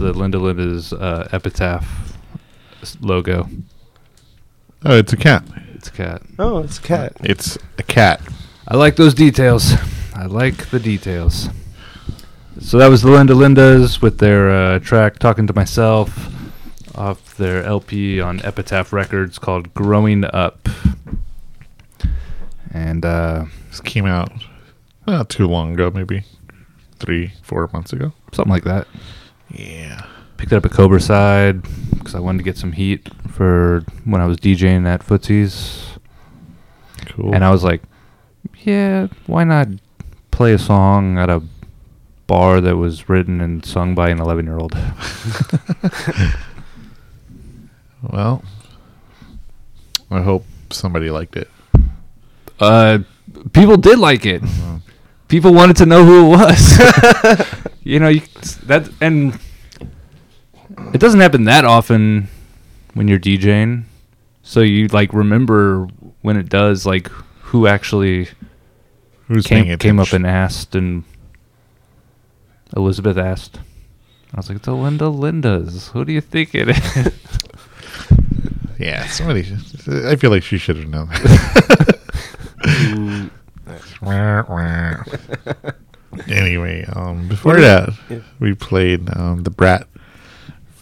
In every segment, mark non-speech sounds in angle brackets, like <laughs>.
the Linda Linda's uh, epitaph logo. Oh, it's a cat. It's a cat. Oh, it's a cat. It's a cat. I like those details. I like the details. So that was the Linda Lindas with their uh, track "Talking to Myself" off their LP on Epitaph Records called "Growing Up." And uh, This came out not too long ago, maybe three, four months ago. something like that. Yeah. Picked it up at Cobra Side because I wanted to get some heat for when I was DJing at Footsies. Cool. And I was like, yeah, why not play a song at a bar that was written and sung by an 11 year old? <laughs> well, I hope somebody liked it. Uh, people did like it. People wanted to know who it was. <laughs> you know, you, that and it doesn't happen that often when you're DJing. So you like remember when it does, like who actually Who's came came up and asked, and Elizabeth asked. I was like, "It's a Linda Linda's. Who do you think it is?" <laughs> Yeah, somebody. I feel like she should have known. <laughs> anyway, um, before that, Yeah. we played um, the Brat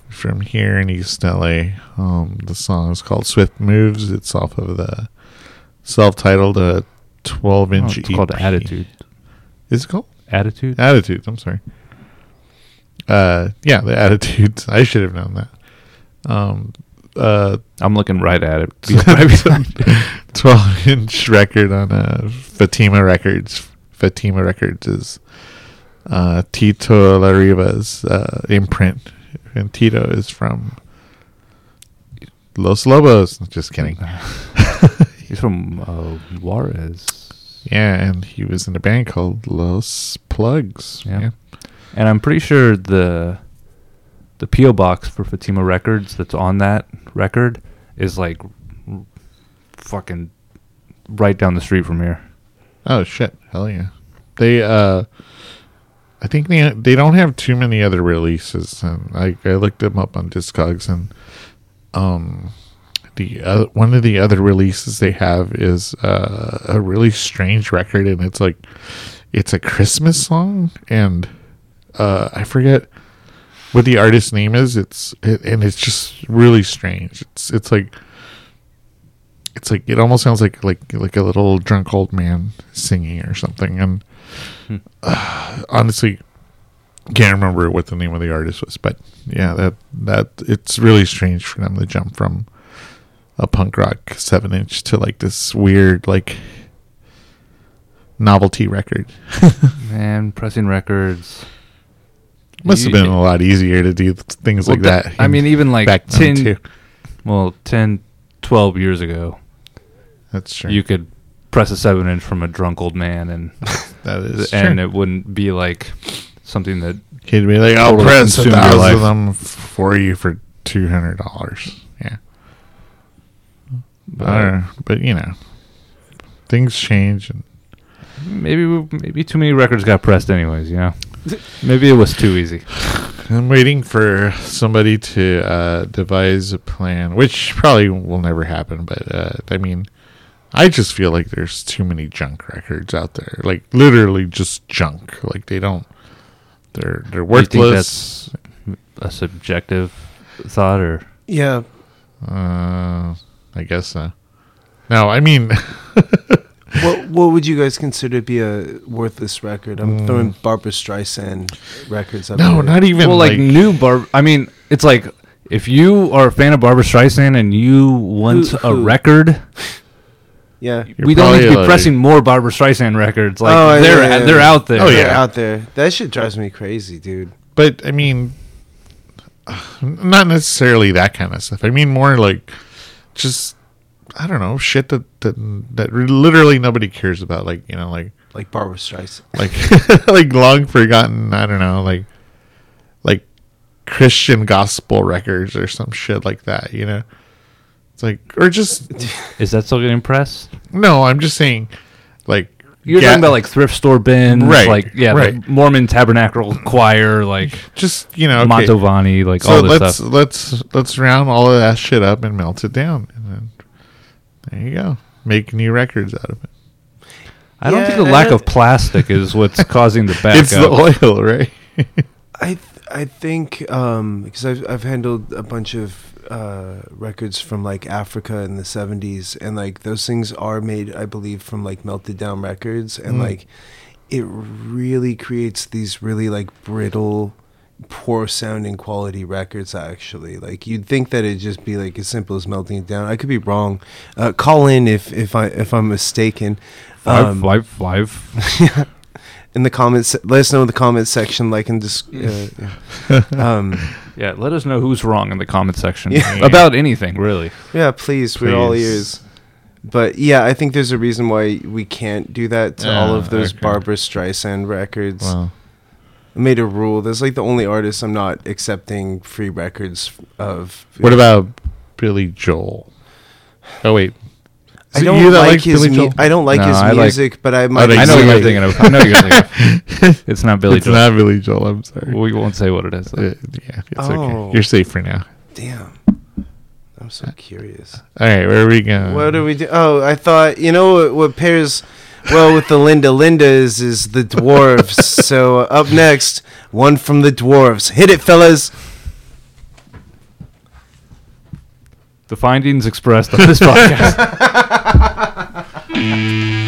from here in East LA. Um, the song is called "Swift Moves." It's off of the self-titled uh, 12 Oh, inch. it's called Attitude. Is it called Attitude. Attitudes? I'm sorry. Uh, yeah, the attitudes. <laughs> I should have known that. Um, uh, I'm looking right at it. <laughs> Be right behind it. 12 inch record on uh, Fatima Records. Fatima Records is uh, Tito Larriva's uh, imprint. And Tito is from Los Lobos. Just kidding. <laughs> <laughs> He's from uh, Juarez. Yeah, and he was in a band called Los Plugs. Yeah. Yeah. And I'm pretty sure the the PO box for Fatima Records that's on that record is like fucking right down the street from here. Oh shit! Hell yeah! They uh, I think they they don't have too many other releases, and I I looked them up on Discogs, and um, the one of the other releases they have is uh, a really strange record, and it's like it's a Christmas song, and uh, I forget what the artist's name is. It's it, and it's just really strange. It's it's like it's like it almost sounds like like like a little drunk old man singing or something and uh, <sighs> honestly can't remember what the name of the artist was but yeah that that it's really strange for them to jump from a punk rock seven inch to like this weird like novelty record <laughs> Man, pressing records. Must have been a lot easier to do things Well, like that- that I mean, even like back then 10, well, 10, 12 years ago, that's true you could press a seven inch from a drunk old man and <laughs> that is and true. it wouldn't be like something that He'd be like, "I'll press a thousand of them for you for two hundred dollars." Yeah, but Uh, but you know, things change, and maybe maybe too many records got pressed anyways. You know, maybe it was too easy. <sighs> I'm waiting for somebody to uh, devise a plan, which probably will never happen. But uh, I mean, I just feel like there's too many junk records out there, like literally just junk. Like they don't, they're they're Do you think worthless. A subjective thought, or Yeah. Uh, I guess so. No, I mean. <laughs> What What would you guys consider to be a worthless record? I'm Mm. throwing Barbra Streisand records. up No, there. not even well, like, like, new Bar. I mean, it's like if you are a fan of Barbra Streisand and you want Who- a who? record, <laughs> Yeah. You're we don't need to be like- pressing more Barbra Streisand records. Like Oh, they're yeah, yeah. they're out there. Oh, They're yeah. out there. That shit drives me crazy, dude. But I mean, <sighs> not necessarily that kind of stuff. I mean more like just I don't know shit that that that literally nobody cares about. Like you know, like Like Barbra Streisand. like <laughs> like long forgotten. I don't know, like like Christian gospel records or some shit like that. You know, It's like, or just <laughs> Is that still getting pressed? no. I'm just saying, like You're ga- talking about like thrift store bins, Right, Like yeah, right. the Mormon Tabernacle Choir, like just you know, okay. Mantovani, like So all this let's stuff. let's let's round all of that shit up and melt it down, and then there you go. Make new records out of it. I don't Yeah, think the lack of plastic is what's <laughs> causing the back it's the oil, right? <laughs> I th- I think um, because I've I've handled a bunch of uh, records from like Africa in the '70s, and like those things are made, I believe, from like melted down records, and Mm. like it really creates these really like brittle, poor sounding quality records. Actually, like you'd think that it'd just be like as simple as melting it down. I could be wrong. Uh, call in if if I if I'm mistaken. Um, five, five. <laughs> in the comments, let us know in the comments section, like and just. Uh, yeah. <laughs> um, Yeah, let us know who's wrong in the comment section Yeah. <laughs> about anything, really. Yeah, please, we're all Please. ears. But yeah, I think there's a reason why we can't do that to all of those okay. Barbra Streisand records. Wow. I made a rule. That's like the only artist I'm not accepting free records of. What about Billy Joel? Oh wait, I don't like his. Mu- I don't like No, his I like- music, but I might. I know what you're Like- thinking of. I know you're thinking of. It's not Billy it's Joel. not Billy Joel. I'm sorry. We won't say what it is. Uh, yeah, it's Oh. okay. You're safe for now. Damn. I'm so curious. All right, where are we going? What do we do? Oh, I thought you know what, what pairs well with the Linda Lindas is the dwarves. so up next, one from the dwarves. Hit it, fellas. The findings expressed on this podcast. <laughs>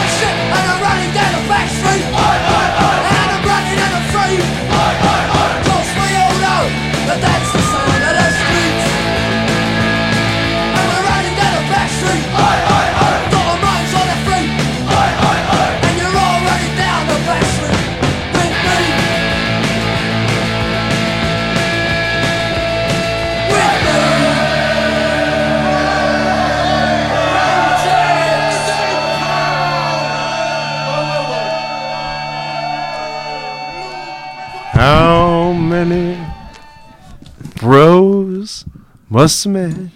Must man.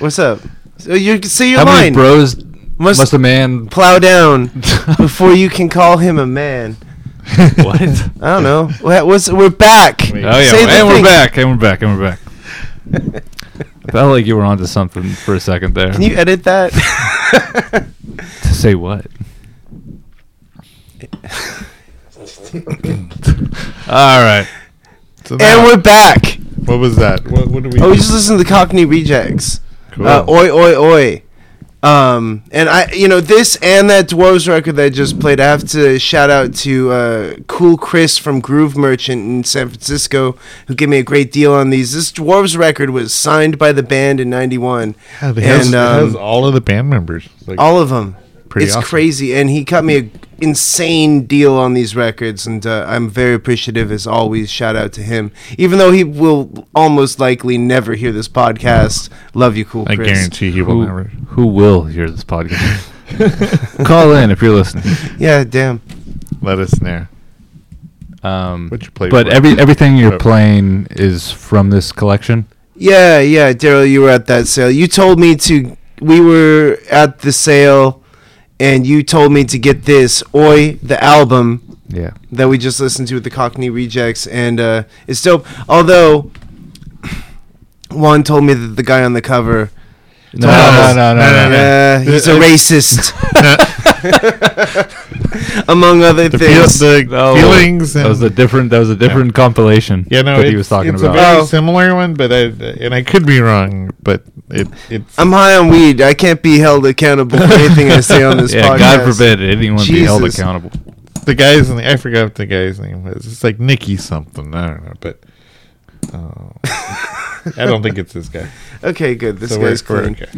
What's up? So you say your How many line. bros Must- must, a man? Plow down <laughs> before you can call him a man. <laughs> what? I don't know. What- What's we're back. Oh yeah, Say the and we're thing. back, and we're back, and we're back. <laughs> I felt like you were onto something for a second there. Can you edit that? to say what? All right. So and now- we're back. What was that? What, what do we? Oh, we just listened to the Cockney Rejects. Cool. Uh, oi, oi, oi. Um, and I, you know, this and that Dwarves record that I just played, I have to shout out to uh, Cool Chris from Groove Merchant in San Francisco, who gave me a great deal on these. This Dwarves record was signed by the band in '91. Yeah, it has, and, it has um, all of the band members. Like, All of them. Pretty it's awesome. crazy, and he cut me an insane deal on these records, and uh, I'm very appreciative as always. Shout out to him, even though he will almost likely never hear this podcast. Love you, cool I Chris. guarantee he will Who, never. who will hear this podcast? <laughs> Call in if you're listening. Yeah, damn. Let us know. Um, What you play but for? every everything you're playing is from this collection. Yeah, yeah, Daryl, you were at that sale. You told me to. We were at the sale, and you told me to get this Oi, the album Yeah. that we just listened to with the Cockney Rejects, and uh, it's dope. Although <sniffs> Juan told me that the guy on the cover, No, No, no, no, no, no. no, no. no. he's a racist, <laughs> <laughs> among other the, feel, things. the No, feelings That was a different. That was a different compilation. yeah, no, that he was talking it's about. a very Oh. similar one, but I and I could be wrong, but it it's I'm high on weed. I can't be held accountable for anything I say on this <laughs> yeah, podcast. God forbid anyone be held Jesus. accountable. the guy's name. I forgot what the guy's name was. It's like Nicky something. I don't know, but uh, I don't think it's this guy. <laughs> Okay, good. This So we're- guy's we're clean. okay.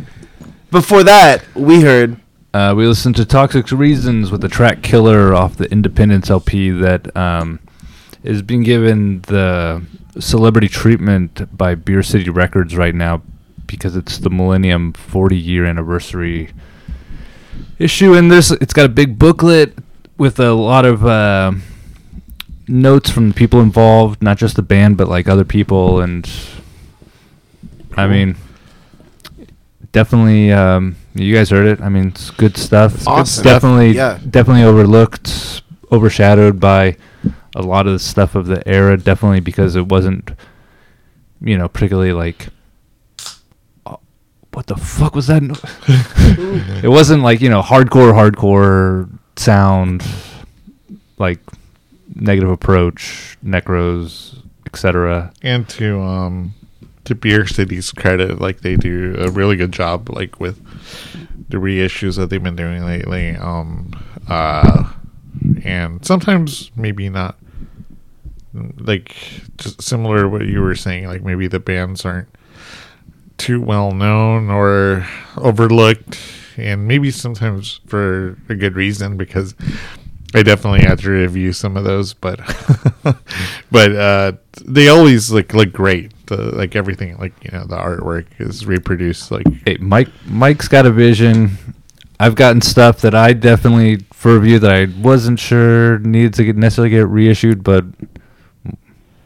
Before that, we heard Uh, we listened to Toxic Reasons with the track Killer off the Independence LP that um, is being given the celebrity treatment by Beer City Records right now because it's the Millennium 40 year anniversary issue. And this, it's got a big booklet with a lot of uh, notes from the people involved, not just the band, but like other people. And I mean, definitely um, you guys heard it i mean it's good stuff It's awesome. definitely Yeah. definitely overlooked overshadowed by a lot of the stuff of the era definitely because it wasn't you know particularly like what the fuck was that <laughs> it wasn't like you know hardcore hardcore sound like negative approach necros etc and to um to Beer City's credit, like they do a really good job, like with the reissues that they've been doing lately. Um, uh, and sometimes maybe not, like just similar to what you were saying. Like maybe the bands aren't too well known or overlooked, and maybe sometimes for a good reason because I definitely had to review some of those, but <laughs> but uh, they always look look great. The, like everything, like you know, the artwork is reproduced. Like hey, Mike Mike's got a vision. I've gotten stuff that I definitely for review that I wasn't sure needed to get necessarily get reissued, but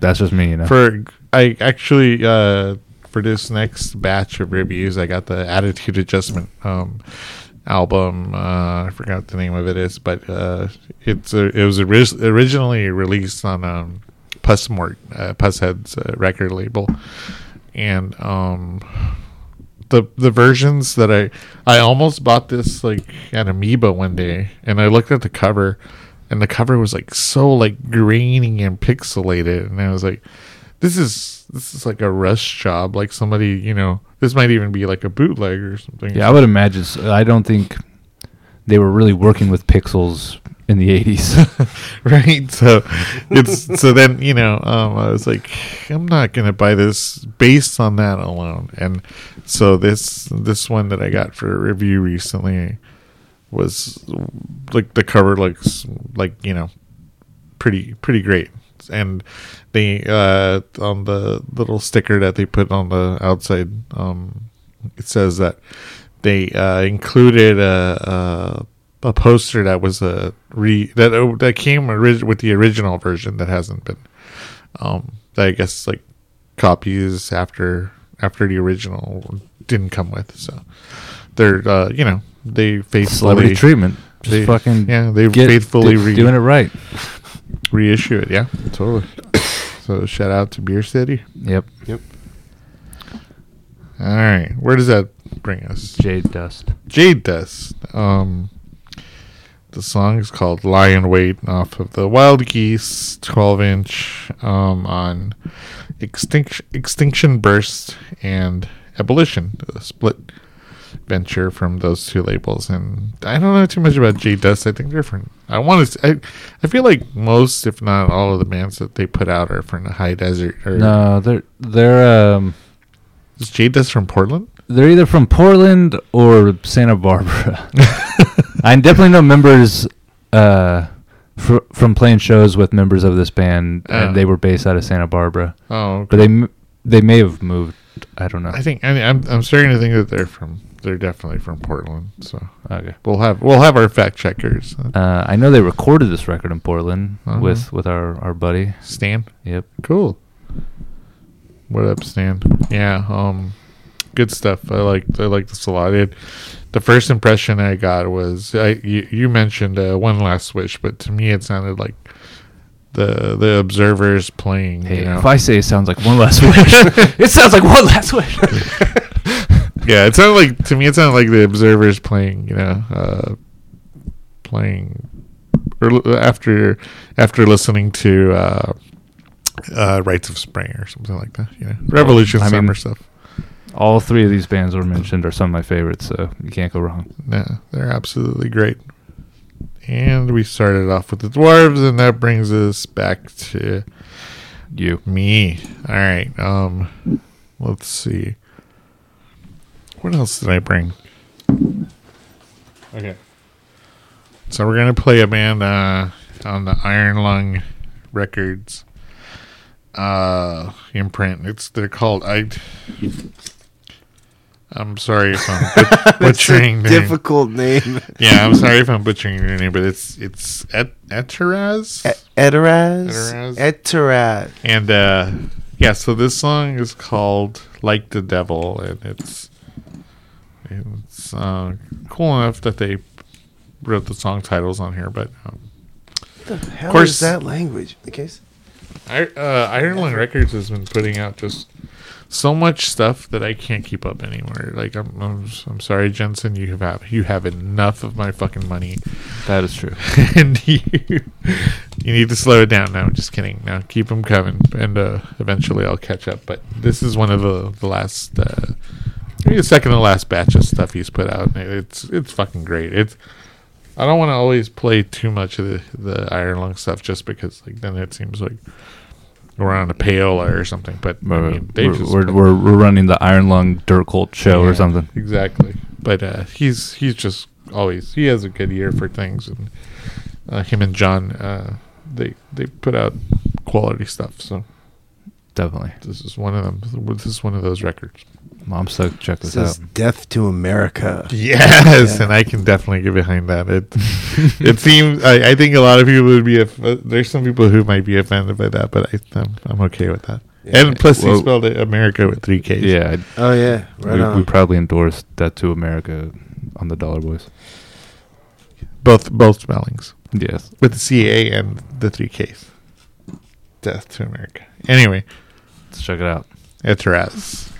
that's just me, you know. for I actually uh, for this next batch of reviews, I got the Attitude Adjustment um, album. Uh, I forgot the name of it is, but uh, it's a, it was ori- originally released on um, Pusmort, uh, Pushead's uh, record label, and um, the the versions that I I almost bought this like at Amoeba one day, and I looked at the cover, and the cover was like so like grainy and pixelated, and I was like, this is this is like a rush job, like somebody you know this might even be like a bootleg or something. yeah, I would imagine. So. I don't think they were really working with pixels in the '80s. <laughs> right so it's <laughs> so then you know um i was like i'm not gonna buy this based on that alone and so this this one that i got for review recently was like the cover looks like you know pretty pretty great and uh on the little sticker that they put on the outside um it says that they uh included a, a a poster that was a re that uh, that came orig- with the original version that hasn't been um that I guess like copies after after the original didn't come with. So they're uh, you know they faithfully Celebrity treatment. Just they- fucking yeah they faithfully re- doing it right. reissue it. Yeah, totally. So shout out to Beer City. Yep. Yep. All right, where does that bring us? Jade dust. Jade Dust. Um, the song is called Lion Weight off of the Wild Geese 12 inch um, on Extinction, Extinction Burst and Abolition, the split venture from those two labels. And I don't know too much about Jade Dust. I think they're from. I want to. I, I feel like most, if not all, of the bands that they put out are from the high desert. Or No, they're they're um is Jade Dust from Portland? they're either from Portland or Santa Barbara. <laughs> I definitely know members uh fr- from playing shows with members of this band, Oh. and they were based out of Santa Barbara. Oh, okay. But they m- they may have moved. I don't know. I think I, I'm I'm starting to think that they're from they're definitely from Portland. So okay. we'll have we'll have our fact checkers. Uh, I know they recorded this record in Portland Uh-huh. with with our our buddy. Stan, Yep. cool. What up, Stan? Yeah, um, good stuff. I like I like this a lot. It, the first impression I got was I you, you mentioned uh, one last wish, but to me it sounded like the the observers playing. Hey, you know, if I say it sounds like one last wish, <laughs> it sounds like one last wish. <laughs> yeah, it sounded like to me it sounded like the observers playing, you know, uh, playing or after after listening to uh, uh, Rites of Spring or something like that. You know, Revolution I mean- Summer stuff. All three of these bands were mentioned are some of my favorites, so you can't go wrong. Yeah, they're absolutely great. And we started off with the dwarves, and that brings us back to You. me. All right. Um, let's see. What else did I bring? Okay. So we're gonna play a band uh, on the Iron Lung Records uh, imprint. It's they're called I. I'm sorry if I'm but- <laughs> butchering their difficult name. Yeah, I'm sorry if I'm butchering your name, but it's it's Et- Eteraz. E- Eteraz. Eteraz. Eteraz. And uh yeah, so this song is called Like the Devil and it's it's uh, cool enough that they wrote the song titles on here, but um, What the hell course- is that language? The case. I, uh, Iron Lung Records has been putting out just so much stuff that I can't keep up anymore. Like I'm, I'm, I'm sorry, Jensen, you have you have enough of my fucking money, That is true. <laughs> and you you need to slow it down. Now, I'm just kidding. Now keep them coming, and uh, eventually I'll catch up. But this is one of the the last, uh, maybe the second to last batch of stuff he's put out. It's it's fucking great. It's I don't want to always play too much of the the Iron Lung stuff just because like then it seems like we're on a payola or something. But I We're, mean, we're, we're, we're, we're running the Iron Lung Dirt Cult show or something. Exactly. But uh, he's he's just always he has a good ear for things, and uh, him and John uh, they they put out quality stuff. So Definitely. this is one of them. This is one of those records. I'm stoked to check This this is out. Death to America. Yes, Yeah. and I can definitely get behind that. It <laughs> it seems I, I think a lot of people would be. Aff- uh, there's some people who might be offended by that, but I, I'm I'm okay with that. Yeah. And plus, he spelled it America with three K's. Yeah, Oh yeah, right we, on. we probably endorsed Death to America on the Dollar Boys. both both spellings. Yes. with the CA and the three Ks. Death to America. Anyway, Let's check it out. it's Raz.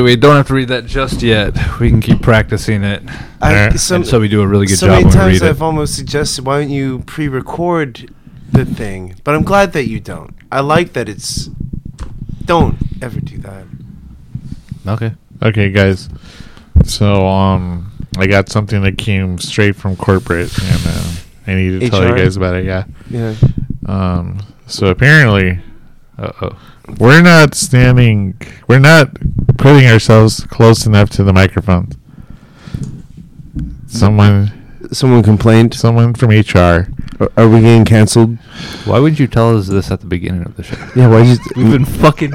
Don't worry, we don't have to read that just yet. We can keep practicing it. I, Alright. some, and so we do a really good so job many when we times read I've it. almost suggested why don't you pre-record the thing, but I'm glad that you don't. I like that it's. Don't ever do that. Okay. Okay, guys. So um, I got something that came straight from corporate, and uh, I need to tell you guys about it. Yeah. Yeah. Um. So apparently, Uh oh. We're not standing. We're not putting ourselves close enough to the microphones. Someone, Someone complained. someone from HR. Are- Are we getting canceled? Why would you tell us this at the beginning of the show? Yeah. Why you? <laughs> We've been fucking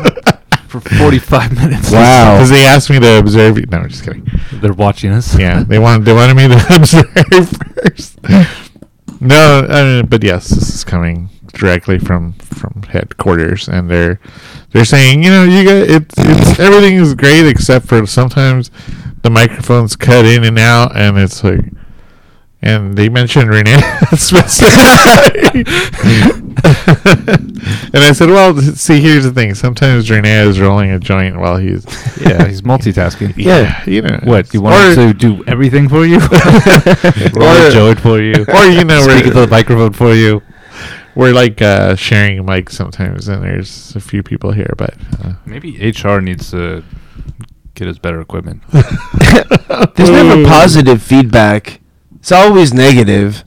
for 45 <laughs> minutes. Wow. Because they asked me to observe. You. No, I'm just kidding. They're watching us. Yeah, they wanted they wanted me to <laughs> observe first. No, I mean, but yes, this is coming directly from from headquarters, and they're they're saying, you know, you got it's it's everything is great except for sometimes the microphones cut in and out, and it's like. And they mentioned Renee <laughs> specifically. <laughs> and I said, well, see, here's the thing. Sometimes Renee is rolling a joint while he's <laughs> Yeah, he's multitasking. yeah, you know. What? You want him to do everything for you? Roll Or- a joint for you. or, you know, speak into the microphone for you. We're like uh, sharing a mic sometimes, and there's a few people here, but uh, Maybe HR needs to get us better equipment. <laughs> There's never positive feedback. It's always negative.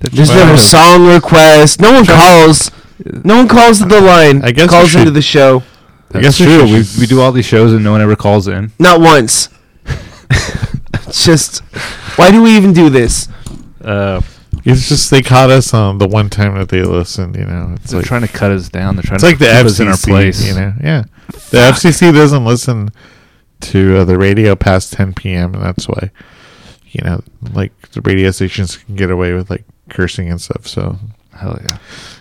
There's Well, never song requests. No one calls. No one calls to the line. I guess we calls into the show. I That's guess we true. should We, we do all these shows and no one ever calls in. Not once. It's <laughs> <laughs> just, why do we even do this? Uh, it's just they caught us on the one time that they listened. You know, it's they're like trying to cut us down. They're trying it's to like the FCC in our place. You know, yeah, the FCC doesn't listen to uh, the radio past 10 p.m. and that's why you know, like the radio stations can get away with like cursing and stuff. So Hell yeah.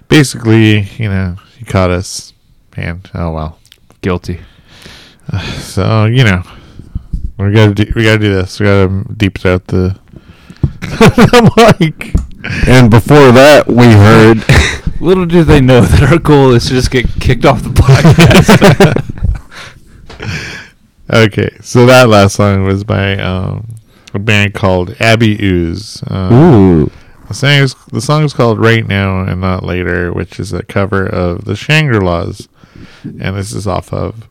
basically, you know, he caught us, and oh well. Guilty. <sighs> So you know, we gotta do, we gotta do this. We gotta deep throat the <laughs> the mic. And before that, we heard. <laughs> Little do they know that our goal is to just get kicked off the podcast. <laughs> Okay, so that last song was by um, a band called Abbey Ooze. Um, Ooh. The song is the song is called "Right Now and Not Later," which is a cover of the Shangri-Las, and this is off of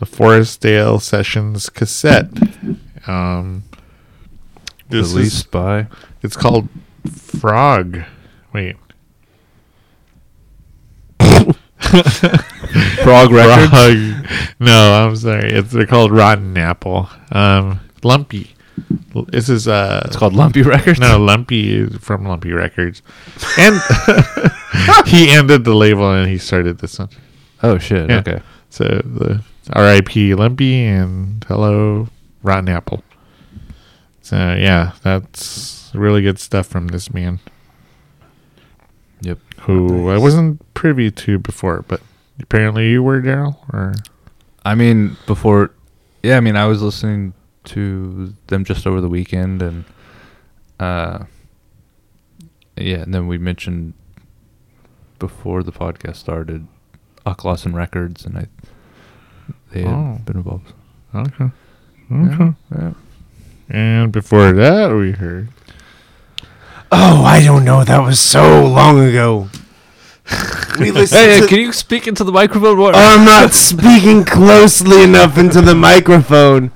the Forestdale Sessions cassette. Um, this is Released by. it's called Frog. Wait, Frog <laughs> Records? Frog. No, I'm sorry. It's they're called Rotten Apple. Um, Lumpy. This is uh, It's called Lumpy Records? No, Lumpy is from Lumpy Records, and <laughs> he ended the label and he started this one. Oh, shit. Yeah. Okay. So the R.I.P. Lumpy and hello Rotten Apple. So yeah, that's really good stuff from this man Yep. who I wasn't privy to before, but apparently you were Daryl. Or I mean, before, yeah, I mean, I was listening to them just over the weekend, and uh, yeah, and then we mentioned before the podcast started, Ucklawson Records, and I they had Oh. been involved. okay, Yeah, okay. yeah. And before that, we heard Oh, I don't know. That was so long ago. We <laughs> listened Hey, to- can you speak into the microphone more? I'm not <laughs> speaking closely enough into the microphone.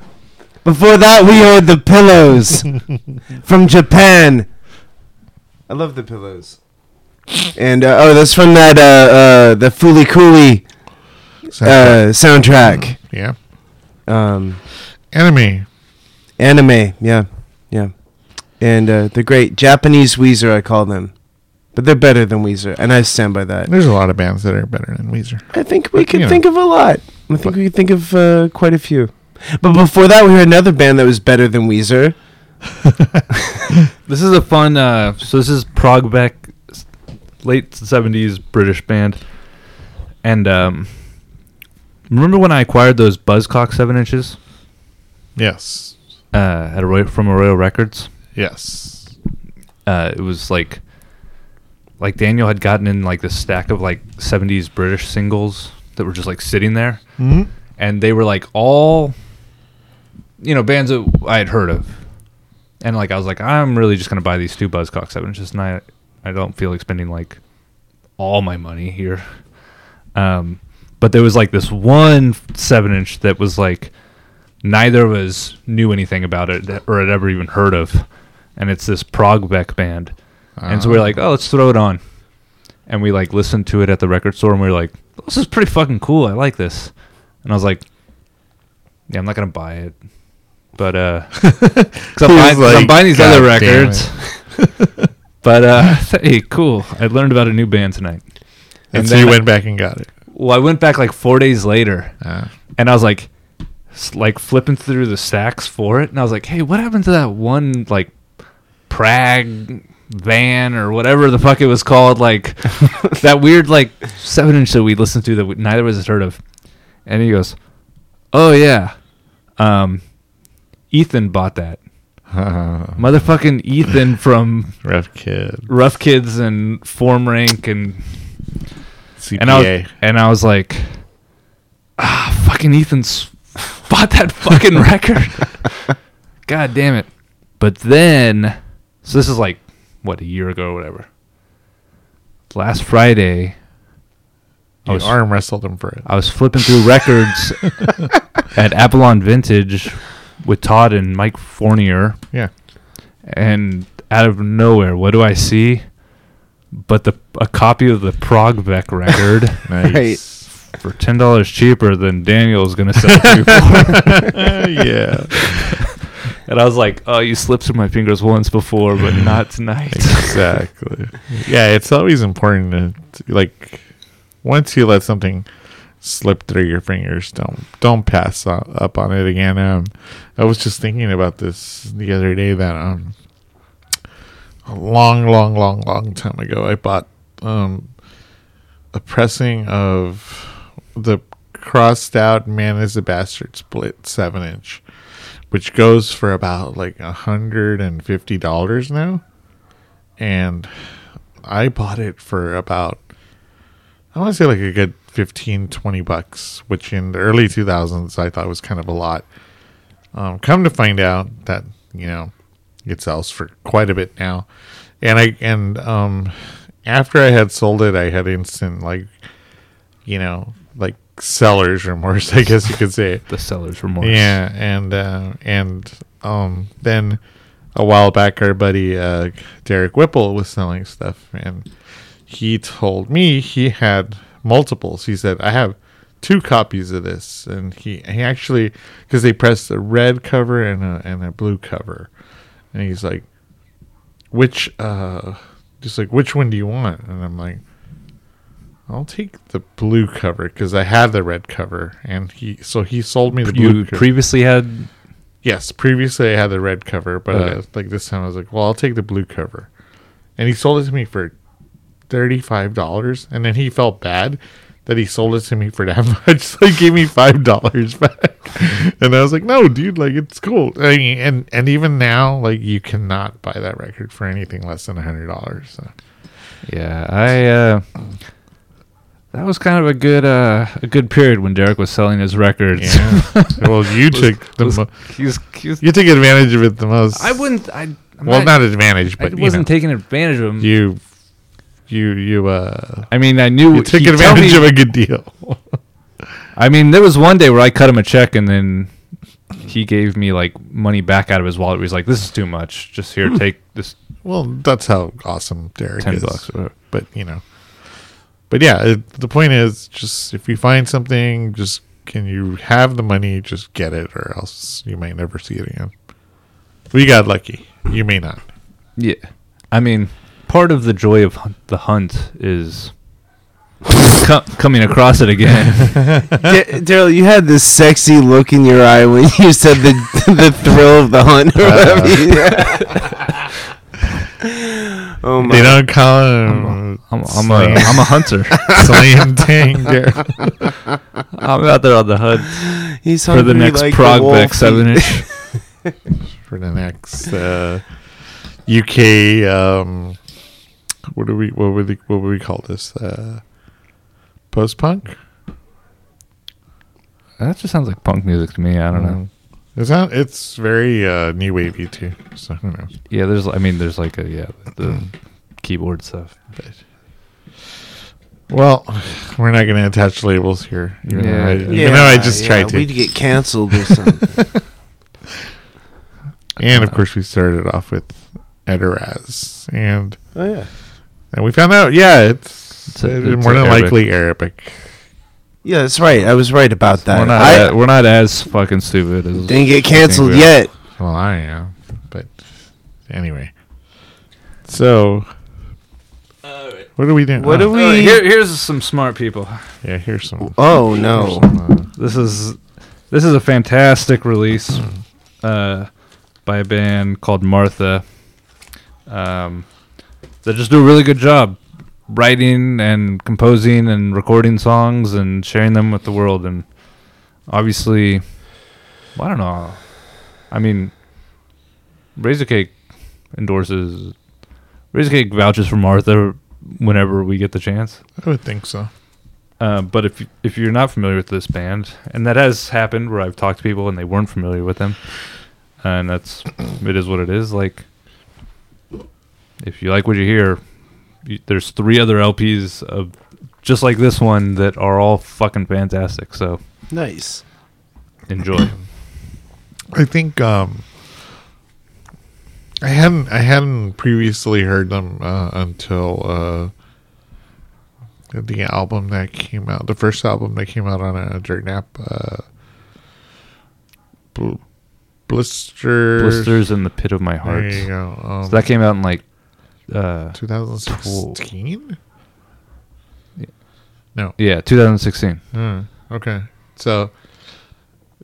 Before that, we heard the pillows <laughs> from Japan. I love the pillows. And uh, oh, that's from that uh, uh, the Fooly Cooly uh, soundtrack. yeah, Um, anime. Anime, yeah, yeah. And uh, the great Japanese Weezer, I call them, but they're better than Weezer, and I stand by that. There's a lot of bands that are better than Weezer. I think we But, could you know. think of a lot. I think we could think of uh, quite a few. But before that, we heard another band that was better than Weezer. <laughs> This is a fun. Uh, so this is Prag Vec, late seventies British band, and um, remember when I acquired those Buzzcock seven inches Yes, uh, at Arroyo, from Arroyo Records? yes. Uh, it was like, like Daniel had gotten in like this stack of like seventies British singles that were just like sitting there, Mm-hmm. and they were like all, you know, bands that I had heard of, and like I was like, I'm really just gonna buy these two Buzzcocks seven inches, and I, I don't feel like spending like all my money here. Um, but there was like this one seven inch that was like neither of us knew anything about it or had ever even heard of, and it's this Prag Vec band, and so we are like, oh, let's throw it on, and we like listened to it at the record store, and we were like, this is pretty fucking cool. I like this, and I was like, yeah, I'm not gonna buy it, but uh, <laughs> because I'm, buying- 'cause I'm buying these "God other records. <laughs> but uh, <laughs> hey, cool! I learned about a new band tonight. and, and so you I- went back and got it. Well, I went back like four days later, Uh, and I was like, like flipping through the stacks for it, and I was like, hey, what happened to that one like Prague van or whatever the fuck it was called, like <laughs> that weird like seven inch that we listened to that we, neither of us heard of, and he goes, oh yeah, um, Ethan bought that. <laughs> Motherfucking Ethan from rough kid. Rough Kids and Form Rank and CPA. and I was, and I was like, ah, fucking Ethan's <laughs> bought that fucking record. <laughs> God damn it. But then, so this is like, what, a year ago or whatever. Last Friday, I was, arm wrestled him for it. I was flipping through records <laughs> at Avalon Vintage with Todd and Mike Fournier. Yeah. And out of nowhere, what do I see? But the a copy of the Prag Vec record Nice. For ten dollars cheaper than Daniel's gonna sell it to you for. <laughs> yeah. and I was like, "Oh, you slipped through my fingers once before, but <laughs> not tonight." exactly. Yeah, it's always important to, to, like once you let something slip through your fingers, don't don't pass on, up on it again. Um, I was just thinking about this the other day that um a long, long, long, long time ago, I bought um a pressing of the crossed out Man is a Bastard split seven inch, which goes for about like a hundred and fifty dollars now. And I bought it for about I want to say like a good 15 20 bucks which in the early 2000s I thought was kind of a lot. Um, come to find out that you know it sells for quite a bit now. And I and um after I had sold it I had instant like you know like seller's remorse <laughs> I guess you could say <laughs> the seller's remorse. yeah, and uh, and um, then a while back, our buddy uh, Derek Whipple was selling stuff, and he told me he had multiples. He said, "I have two copies of this," and he he actually because they pressed a red cover and a and a blue cover, and he's like, "Which uh, just like which one do you want?" And I'm like. I'll take the blue cover because I had the red cover, and he so he sold me the blue. You cover. previously had Yes, previously I had the red cover, but uh, Okay. like this time I was like, well, I'll take the blue cover, and he sold it to me for thirty five dollars, and then he felt bad that he sold it to me for that <laughs> much, so he gave me five dollars <laughs> back, and I was like, no, dude, like it's cool. I mean, and and even now, like you cannot buy that record for anything less than a hundred dollars. So. Yeah, I uh that was kind of a good uh a good period when Derek was selling his records. Yeah. <laughs> well, you took the Was- mo- he was, he was- you took advantage of it the most. I wouldn't I I'm well, not, advantage, but you wasn't know, taking advantage of him. you you you uh I mean, I knew you took advantage me- of a good deal. <laughs> I mean, there was one day where I cut him a check and then he gave me like money back out of his wallet. He was like, "This is too much. Just here, take this well, that's how awesome Derek ten is. bucks." But you know, but yeah, it, the point is just if you find something, just can you have the money, just get it, or else you might never see it again. We got lucky. You may not. Yeah, I mean, part of the joy of hun- the hunt is <laughs> co- coming across it again. <laughs> Da- Daryl, you had this sexy look in your eye when you said the <laughs> the thrill of the hunt or uh, whatever. You- oh my! They don't call him I'm, I'm a I'm a hunter. <laughs> slam tang <laughs> I'm out there on the hunt He's for the next like the Prague wolf. Beck seven inch. <laughs> for the next uh, UK. Um, what do we? What would we, what would we call this? Uh, Post punk. that just sounds like punk music to me. I don't know. It's not. It's very uh, new wavy too. So who knows? Yeah, there's. I mean, there's like a yeah the keyboard stuff. Well, we're not going to attach labels here. Even though Yeah. I, even though I just yeah, tried to. We'd get canceled or something. <laughs> <laughs> and of course, we started off with Edoraz, and oh yeah. and we found out, yeah, it's, It's a- it's more than Arabic. likely Arabic. Yeah, that's right. I was right about that. We're not. I a- we're not as fucking stupid as. didn't get canceled we yet. Well, I am, but anyway. So, what are we doing? What oh, do we? Alright, here, here's some smart people. Yeah, here's some. oh here's no. some, uh, This is this is a fantastic release uh, by a band called Martha. Um, they just do a really good job writing and composing and recording songs and sharing them with the world. And obviously, I don't know. I mean, Razor Cake endorses Razor Cake vouches for Martha whenever we get the chance. I would think so. Uh, but if if you're not familiar with this band, and that has happened where I've talked to people and they weren't familiar with them, and that's it is what it is. Like, if you like what you hear, there's three other LPs of just like this one that are all fucking fantastic. So Nice. enjoy. I think um, I hadn't I hadn't previously heard them uh, until uh, the album that came out, the first album that came out on a Dirt Nap, uh, Bl- Blister. Blisters in the pit of my heart. There you go. Um, So that came out in like uh, 2016. Yeah. No. yeah, 2016. Hmm, okay. So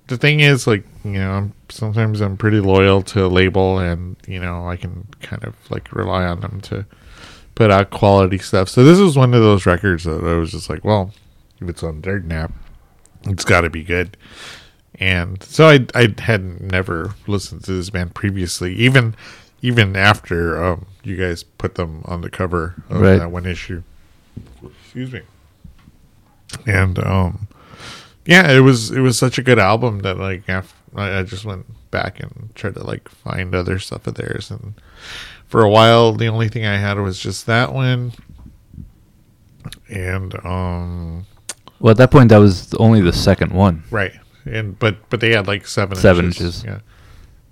the thing is, like, you know, I'm sometimes I'm pretty loyal to a label, and you know, I can kind of like rely on them to put out quality stuff. So this was one of those records that I was just like, well, if it's on Dirt Nap, it's got to be good. And so I I had never listened to this band previously, even even after um, you guys put them on the cover of Right. that one issue. Excuse me. And um, yeah, it was it was such a good album that like I just went back and tried to like find other stuff of theirs, and for a while the only thing I had was just that one, and um Well, at that point, that was only the second one. right and but but they had like seven Seven inches. inches. yeah.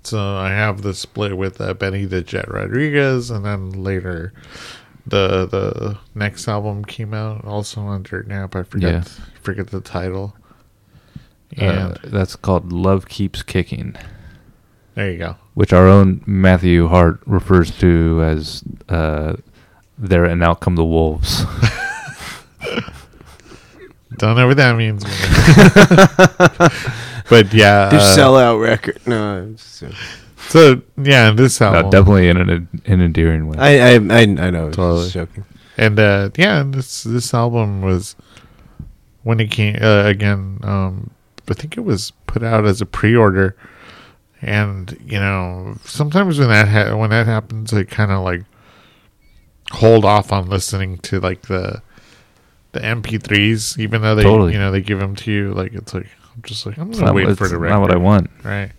So I have the split with uh, Benny the Jet Rodriguez, and then later. The the next album came out also on Dirt Nap. I forget Yeah. forget the title. Uh, that's called "Love Keeps Kicking." there you go. which our own Matthew Hart refers to as uh, there and out come the wolves. <laughs> Don't know what that means. <laughs> <laughs> but yeah, Their uh, sellout record. No, I'm so yeah, this No, album, definitely in an, an endearing way. I, I, I, I know. Totally. just joking. and uh, yeah, this this album was when it came uh, again. Um, I think it was put out as a pre-order, and you know, sometimes when that ha- when that happens, I kind of like hold off on listening to like the the MP3s, even though they Totally. you know they give them to you. Like it's like I'm just like I'm gonna not, wait for the record. not what I want. Right.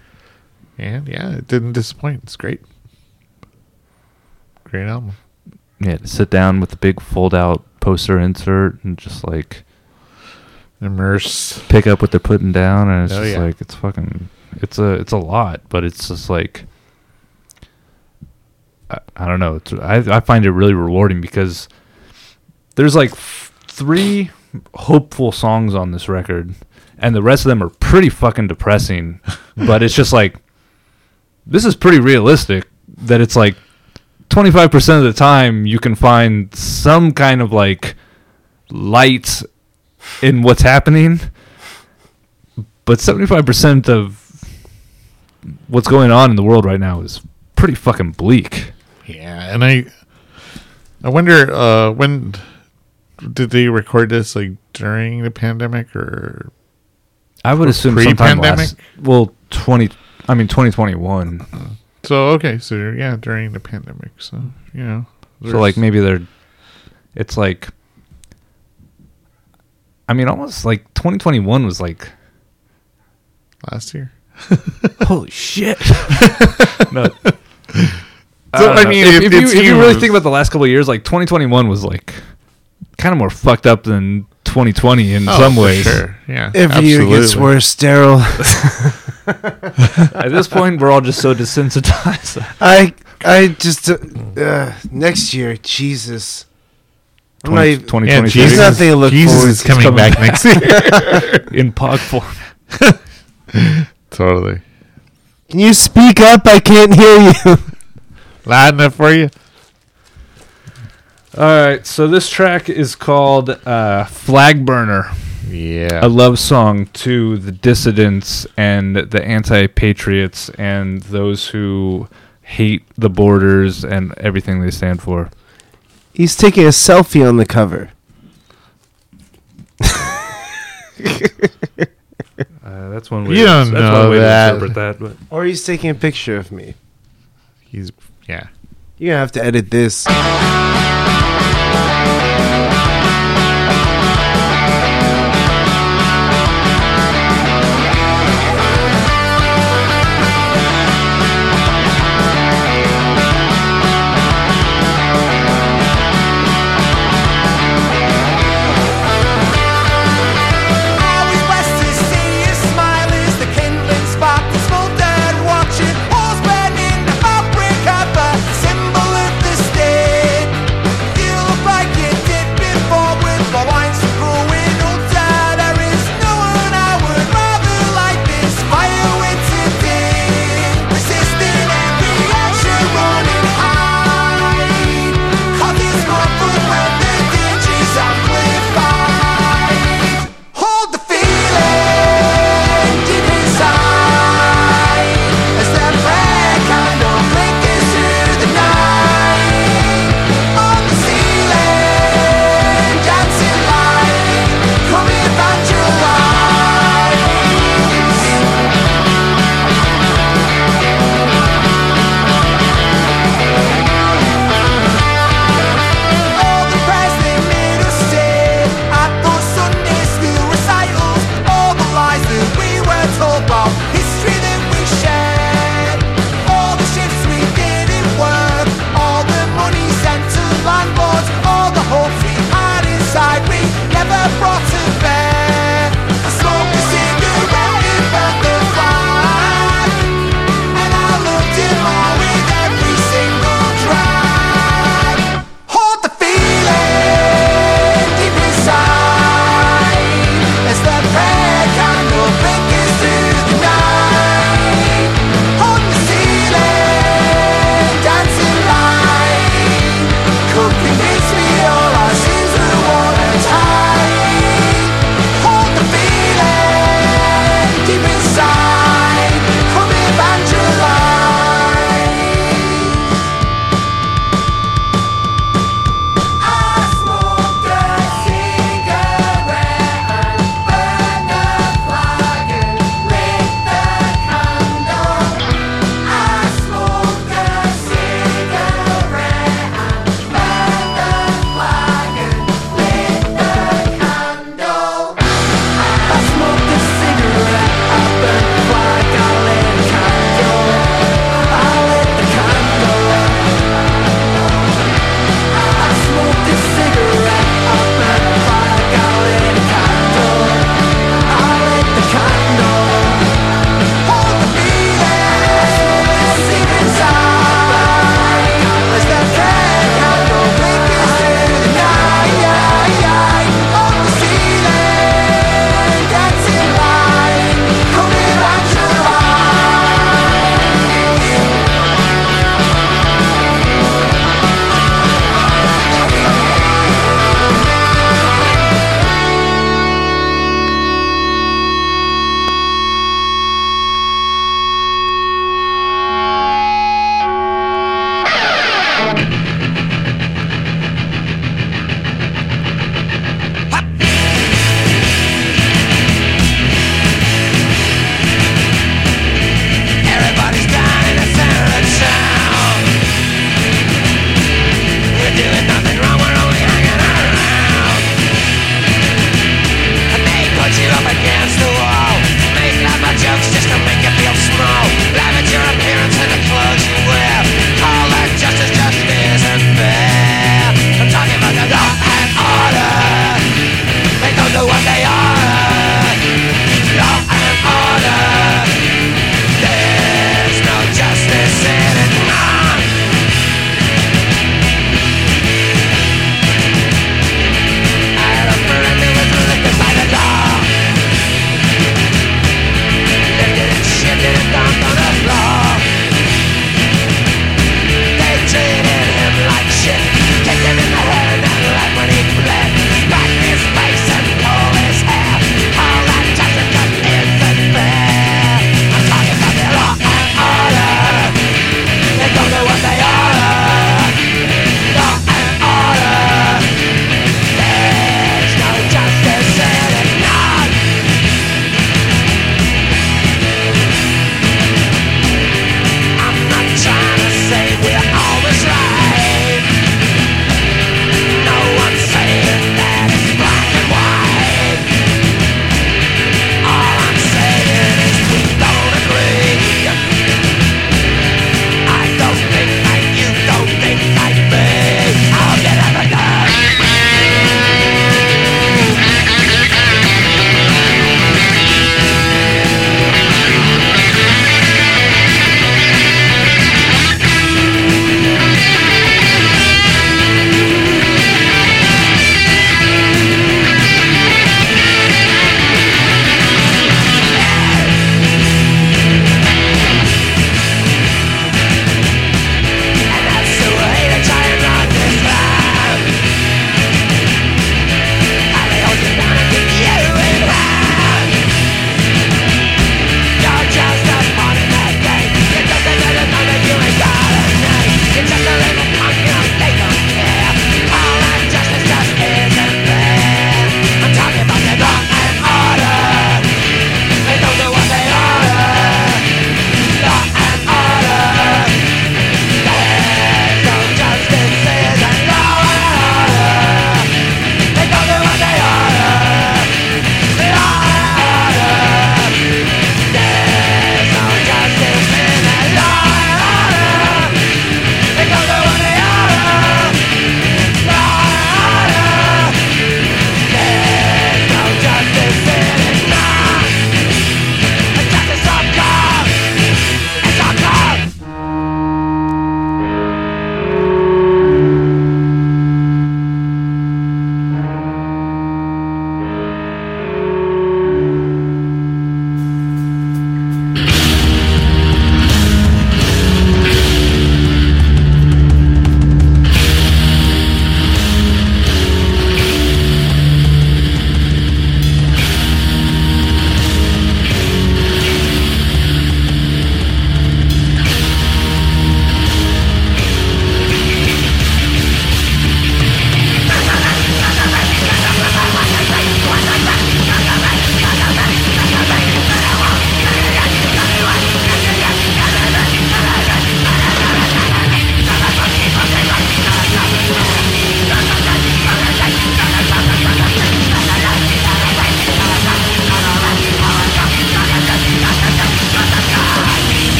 And yeah, it didn't disappoint. It's great. Great album. Yeah, to sit down with the big fold-out poster insert and just like Immerse. pick up what they're putting down, and it's Oh, just yeah. like it's fucking, it's a, it's a lot, but it's just like. I, I don't know. It's, I I find it really rewarding because there's like f- three hopeful songs on this record, and the rest of them are pretty fucking depressing. <laughs> but it's just like this is pretty realistic. That it's like 25% of the time you can find some kind of like light in what's happening, but 75% of what's going on in the world right now is pretty fucking bleak. Yeah, and I I wonder uh when did they record this like during the pandemic or I would assume sometime last, Pre-pandemic? well, 20 I mean 2021. so okay, so yeah, during the pandemic. So, you know. So like maybe they're it's like I mean almost like 2021 was like last year. <laughs> Holy shit! <laughs> no. So, I Uh, mean, if, it- if you, if you really think about the last couple of years, like 2021 was like kind of more fucked up than 2020 in Oh, some for ways. sure. Yeah, Every year gets worse, Daryl. At this point, we're all just so desensitized. I I just uh, uh, next year, Jesus. I'm 20, even- 2023 Yeah, Jesus, nothing to look Jesus forward is to. coming coming back next year. <laughs> in pog form. <laughs> totally. Can you speak up? I can't hear you. Loud enough for you? All right, so this track is called uh, "Flag Burner," Yeah. a love song to the dissidents and the anti-patriots and those who hate the borders and everything they stand for. He's taking a selfie on the cover. <laughs> Uh, that's one way. You don't that's know one way that. to interpret that. But Or he's taking a picture of me. He's yeah. You're gonna have to edit this.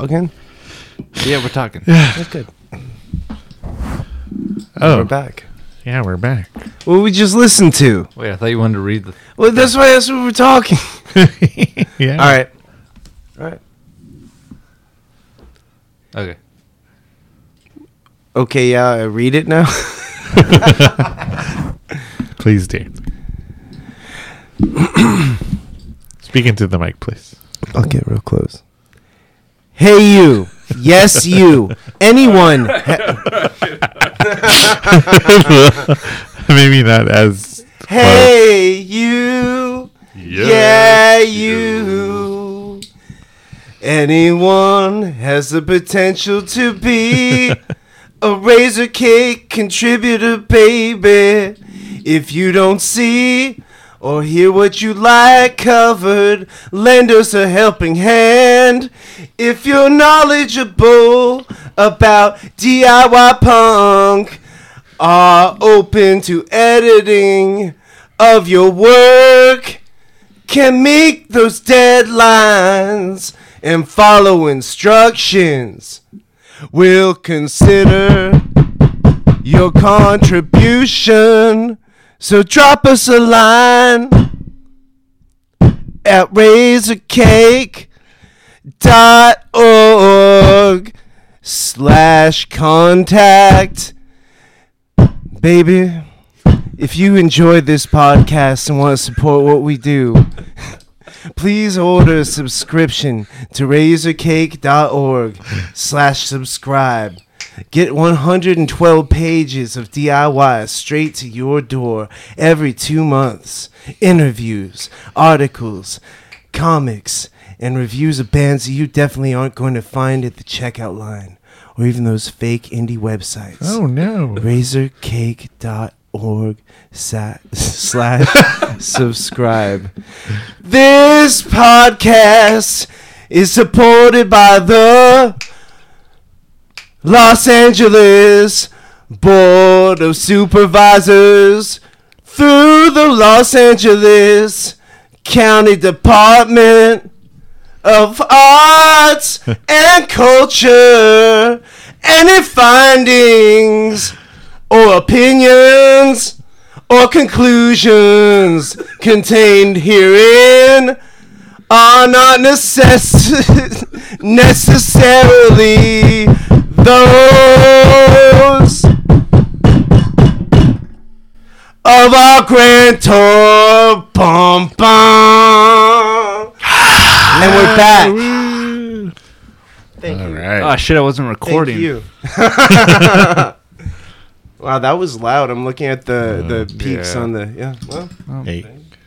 Talking? Yeah, we're talking. Yeah. That's good. Oh, We're back. yeah, we're back. What we just listened to? Wait, I thought you wanted to read the. Well, that's why that's what we're talking. <laughs> yeah. All right. All right. Okay. Okay, yeah, I read it now. <laughs> Please do. <clears throat> Speaking to the mic, please. I'll get real close. Hey, you. Yes, you. Anyone. <laughs> Maybe not as. Hey, you. Yeah, you. Anyone has the potential to be a razor cake contributor, baby. If you don't see or hear what you like covered, lend us a helping hand. If you're knowledgeable about DIY punk, are open to editing of your work, can meet those deadlines and follow instructions. We'll consider your contribution. So drop us a line at razorcake.org slash contact. Baby, if you enjoyed this podcast and want to support what we do, <laughs> please order a subscription to razorcake.org slash subscribe. Get 112 pages of DIY straight to your door every two months. Interviews, articles, comics, and reviews of bands that you definitely aren't going to find at the checkout line or even those fake indie websites Oh, no. razorcake.org sa- slash <laughs> subscribe. This podcast is supported by the Los Angeles Board of Supervisors through the Los Angeles County Department of Arts <laughs> and Culture. Any findings or opinions or conclusions contained herein are not necess- <laughs> necessarily those of our grand tour. Bum, bum. And we're back. Thank All you. right. Oh shit! I wasn't recording. Thank you. <laughs> wow, that was loud. I'm looking at the the peaks yeah. on the yeah. Well, Hey.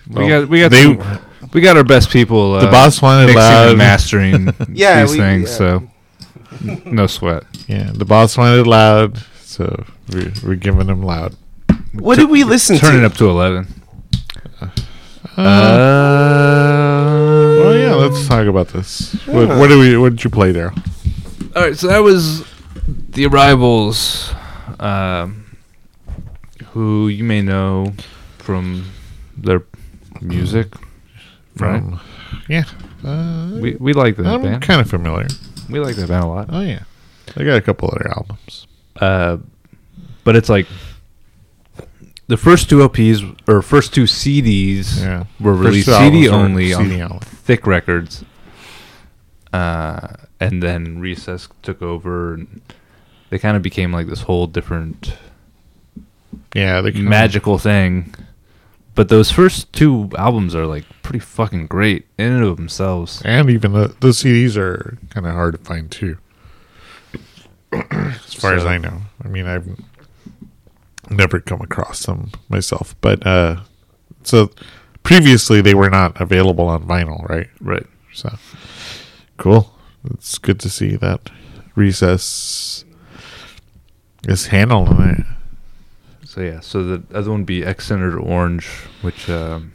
We Well, got we got they- some- we got our best people. Uh, The boss wanted loud. and mastering <laughs> Yeah, these we- things, yeah. so n- no sweat. Yeah, the boss wanted loud, so we're, we're giving him loud. what did we listen Turn to? it up to eleven. Uh, Uh, well, yeah, let's talk about this. What, what did we? What did you play there? All right, so that was the Arrivals, um, who you may know from their music, right? From, yeah, uh, we we like that I'm band. kind of familiar. We like that band a lot. Oh yeah, I got a couple other albums. Uh, but it's like the first two LPs or first two CDs Yeah, were First released CD albums were only CD on only. Thick Records. Uh, and then Recess took over, and they kind of became like this whole different Yeah, they kinda- magical thing. But those first two albums are like pretty fucking great in and of themselves. and even the the CDs are kind of hard to find too. <coughs> as far as I know, I mean, I've never come across them myself, but uh, so previously they were not available on vinyl, right? Right. So cool. It's good to see that Recess is handling it. So yeah, so the other one would be Exsenator Orange, which um,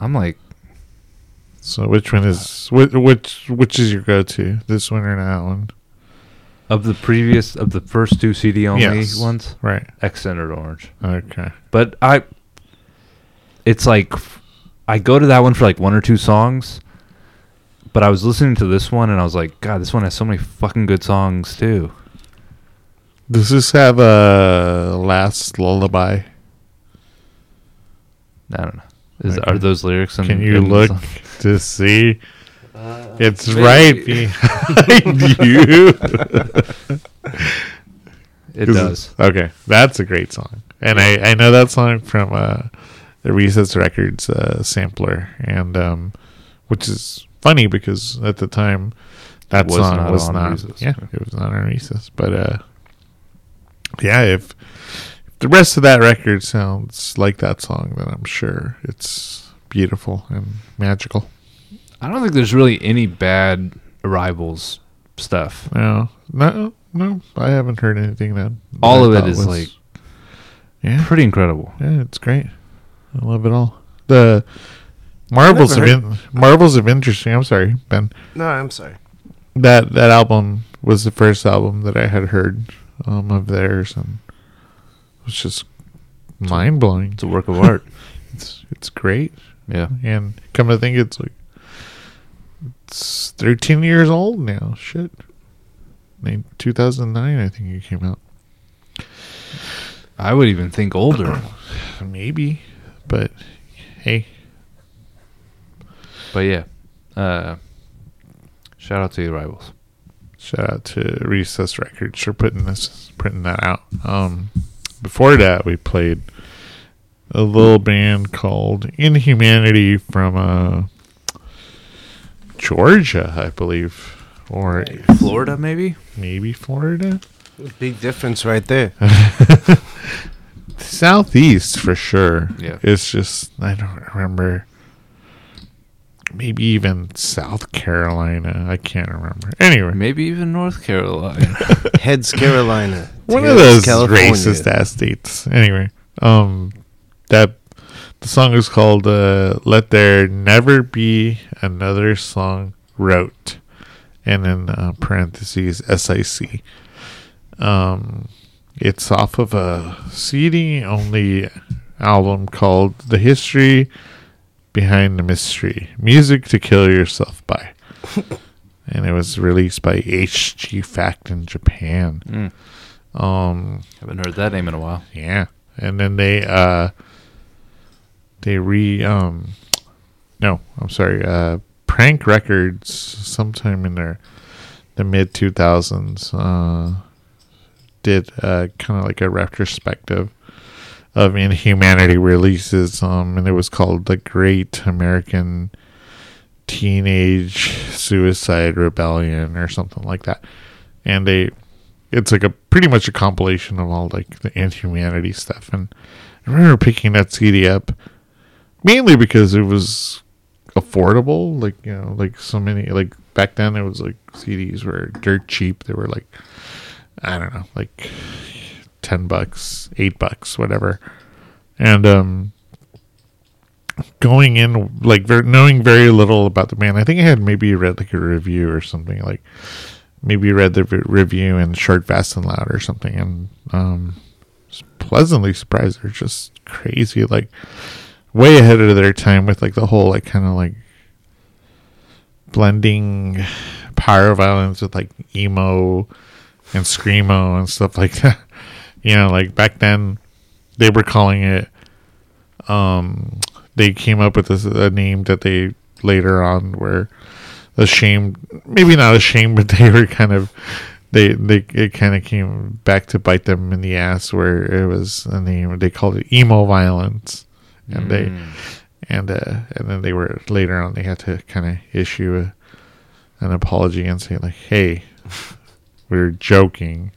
I'm like, So which one is which which which is your go to? This one or that one? of the previous of the first two CD only Yes. ones, Right. Exsenator Orange. Okay. But I, it's like I go to that one for like one or two songs, but I was listening to this one and I was like, God, this one has so many fucking good songs too. Does this have a last lullaby? I don't know. Is Okay. are those lyrics? In, Can you in look to see? it's maybe. right <laughs> behind you. <laughs> It 'Cause- does. Okay, that's a great song, and I I know that song from uh, the Recess Records uh, sampler, and um, which is funny because at the time that Was song not was not Recess. yeah it was not on Recess, but uh, yeah if. if The rest of that record sounds like that song, then I'm sure it's beautiful and magical. I don't think there's really any bad arrivals stuff. No, no, no. I haven't heard anything that. that All I of it thought is, like, yeah, Pretty incredible. yeah. It's great. I love it all. The marvels of never in, Marvels of Industry. I'm sorry, Ben. No, I'm sorry. That that album was the first album that I had heard um, of theirs, and it was just mind blowing. It's a work of art. <laughs> It's it's great, Yeah. and come to think, it's like it's 13 years old now. Shit. 2009, I think it came out. I would even think older. <coughs> Maybe, but hey, but yeah. Uh, shout out to the Arrivals. Shout out to Recess Records for putting this, putting that out. Um, before that, we played a little band called Inhumanity from uh, Georgia, I believe, or Florida, maybe? maybe Florida. Big difference right there. <laughs> Southeast for sure. Yeah. It's just I don't remember. Maybe even South Carolina. I can't remember. Anyway, Maybe even North Carolina. <laughs> Heads Carolina. one of those California. racist ass states. Anyway, um, that the song is called uh, "Let There Never Be Another Song Wrote," and in uh, parentheses SIC. Um, it's off of a CD only album called "The History Behind the Mystery: Music to Kill Yourself By." <laughs> And it was released by HG Fact in Japan. Mm. Um, Haven't heard that name in a while. yeah, and then they uh they re um no, I'm sorry, uh Prank Records sometime in their the mid 2000s uh did uh kind of like a retrospective of Inhumanity releases um and it was called The Great American Teenage Suicide Rebellion or something like that. And they it's like a pretty much a compilation of all like the inhumanity stuff and i remember picking that cd up mainly because it was affordable like you know like so many like back then it was like cds were dirt cheap they were like i don't know like 10 bucks 8 bucks whatever and um going in like ver- knowing very little about the band i think i had maybe read like a review or something like maybe read the re- review in Short, Fast, and Loud or something, and um, pleasantly surprised. They're just crazy, like way ahead of their time with like the whole like kind of like blending power violence with like emo and screamo and stuff like <laughs> that. You know, like back then they were calling it. Um, they came up with this, a name that they later on were ashamed maybe not ashamed <laughs> but they were kind of they they it kind of came back to bite them in the ass where it was a name they called it emo violence and they Mm. and uh and then they were later on they had to kind of issue a, an apology and say like hey <laughs> we're joking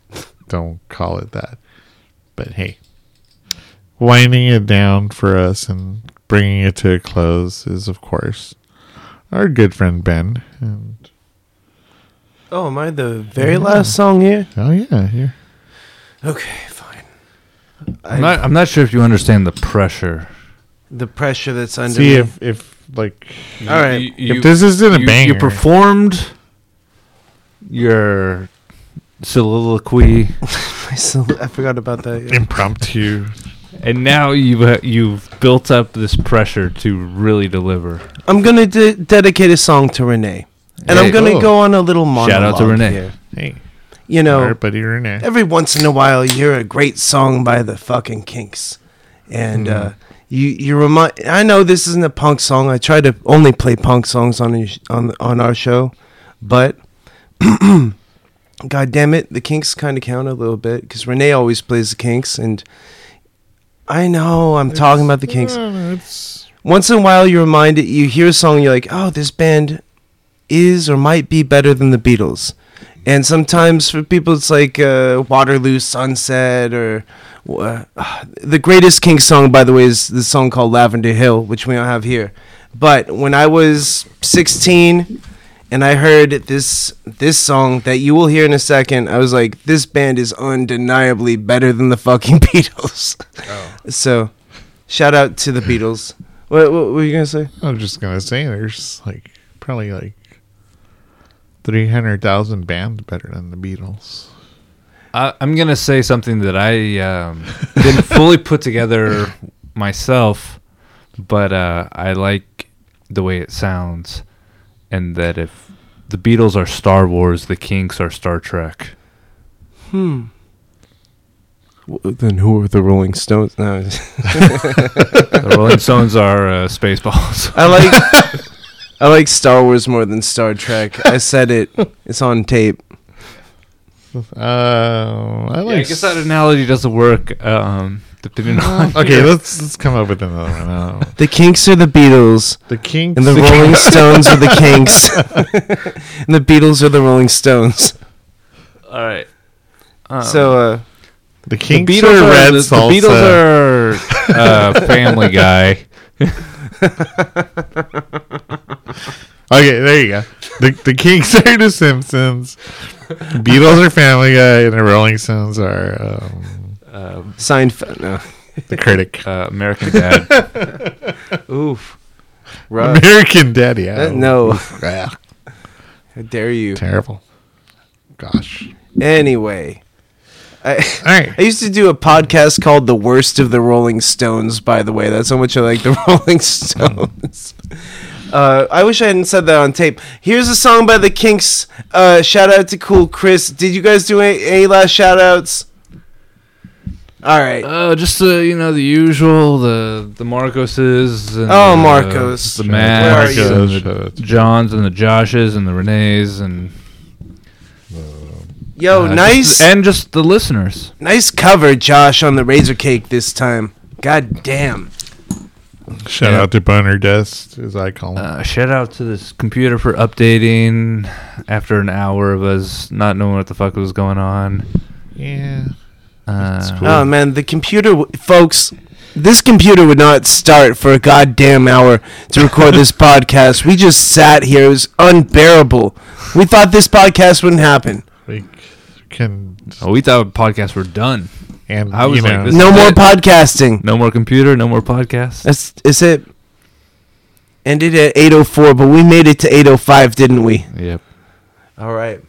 don't call it that but hey winding it down for us and bringing it to a close is of course our good friend Ben. And Oh, am I the very last song here? oh yeah, here. Okay, fine. I'm not, I'm not sure if you understand the pressure. the pressure that's under See me. if if like All right. You, if this isn't a you, banger. you performed your soliloquy <laughs> I, still, I forgot about that. yeah. impromptu. and now you've uh, you've built up this pressure to really deliver. I'm gonna de- dedicate a song to Renee, and Hey, I'm gonna cool. go on a little monologue. Shout out to Renee. here. Hey, You know, all right, buddy Renee. every once in a while you hear a great song by the fucking Kinks, and Mm-hmm. uh, you you remind. I know this isn't a punk song. I try to only play punk songs on your on on our show, but. <clears throat> God damn it, the Kinks kind of count a little bit because Renee always plays the Kinks, and I know I'm talking about the Kinks. Once in a while, you're reminded, you hear a song, you're like, oh, this band is or might be better than the Beatles. And sometimes for people, it's like uh, Waterloo Sunset or uh, the greatest Kinks song, by the way, is the song called Lavender Hill, which we don't have here. But when I was 16 and I heard this this song that you will hear in a second, I was like, this band is undeniably better than the fucking <laughs> Beatles. So, shout out to the Beatles. What, what were you gonna say? I was just gonna say there's like probably like three hundred thousand bands better than the Beatles. I, I'm gonna say something that I um, didn't fully put together <laughs> myself, but uh, I like the way it sounds, and that if the Beatles are Star Wars, the Kinks are Star Trek. Hmm. Then who are the Rolling Stones? No. <laughs> The Rolling Stones are uh, Spaceballs. I like <laughs> I like Star Wars more than Star Trek. I said it. It's on tape. Uh, I Yeah. I guess that analogy doesn't work. Um, depending on okay, let's let's come up with another one. Uh, The Kinks are the Beatles, the Kinks. and the Rolling Stones are the <laughs> Kinks, <laughs> and the Beatles are the Rolling Stones. All right. Um, so, uh, the Kinks the Beatles are are, red the, salsa. the Beatles are uh, <laughs> Family Guy. Okay, there you go. The the Kinks are the Simpsons. <laughs> Beatles are Family Guy, and the Rolling Stones are um, Uh, Seinfeld. No. the Critic. <laughs> uh, American Dad. <laughs> Oof. Rough. American Daddy. Yeah. Uh, no. Yeah, How dare you? terrible. Gosh. Anyway. I, All right. I used to do a podcast called "The Worst of the Rolling Stones." By the way, that's how much I like the Rolling Stones. Uh, I wish I hadn't said that on tape. Here's a song by the Kinks. Uh, shout out to Cool Chris. Did you guys do any, any last shout outs? All right. Uh, just the you know the usual the the Marcoses. And Oh, the, Marcos. the Where Matts, are you? the Johns, and the Joshes, and the Renees, and Yo, uh, just- nice, and just the listeners. nice cover, Josh, on the Razor Cake this time. God damn. Shout Yeah. out to Boner Dust, as I call him. Uh, shout out to this computer for updating after an hour of us not knowing what the fuck was going on. yeah. Uh, cool. Oh man, the computer, w- folks. This computer would not start for a goddamn hour to record this <laughs> podcast. We just sat here; it was unbearable. We thought this podcast wouldn't happen. We can. oh, we thought podcasts were done. And I was you like, know, this- No is more it. podcasting. No more computer. No more podcasts. That's is it. Ended at eight oh four, but we made it to eight oh five, didn't we? Yep. All right.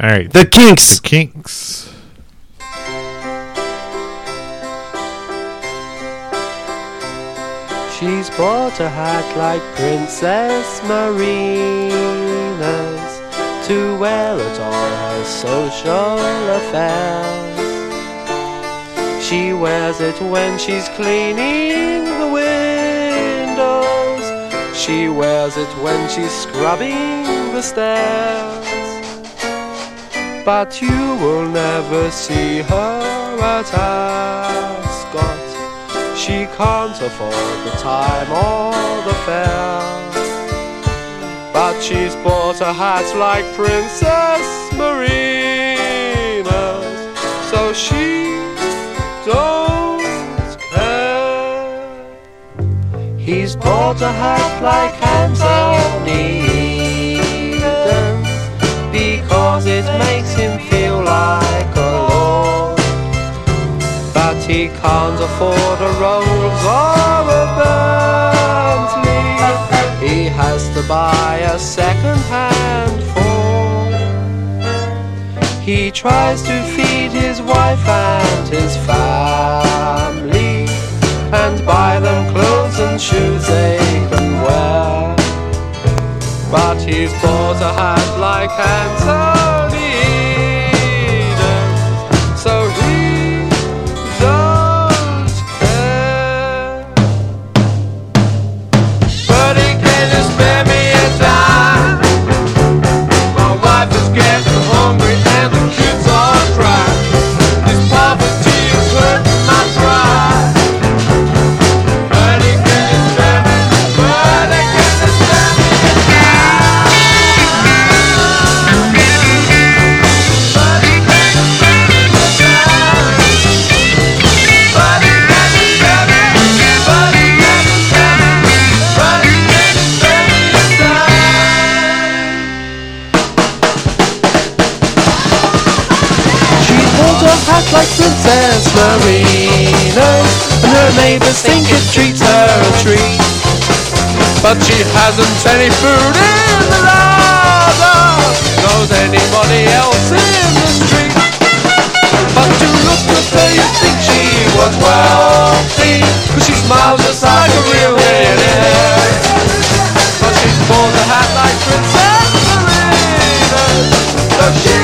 all right. The Kinks. The kinks. She's bought a hat like Princess Marina's to wear at all her social affairs. She wears it when she's cleaning the windows. She wears it when she's scrubbing the stairs. But you will never see her at Ascot. She can't afford the time or the fare. But she's bought a hat like Princess Marina's, so she don't care. Uh. He's bought a hat like hands Anthony Eden because it makes him feel like a lord. But he can't afford a Rolls or a Bentley. He has to buy a second-hand He tries to feed his wife and his family, and buy them clothes and shoes they can wear. But he's bought a hat like ants'. Princess Marina And her neighbors think it treats her a treat. But she hasn't any food in the larder Knows anybody else in the street. But to look at her you'd think she was wealthy Cause she smiles just like a real millionaire But she's born a hat like Princess Marina Though she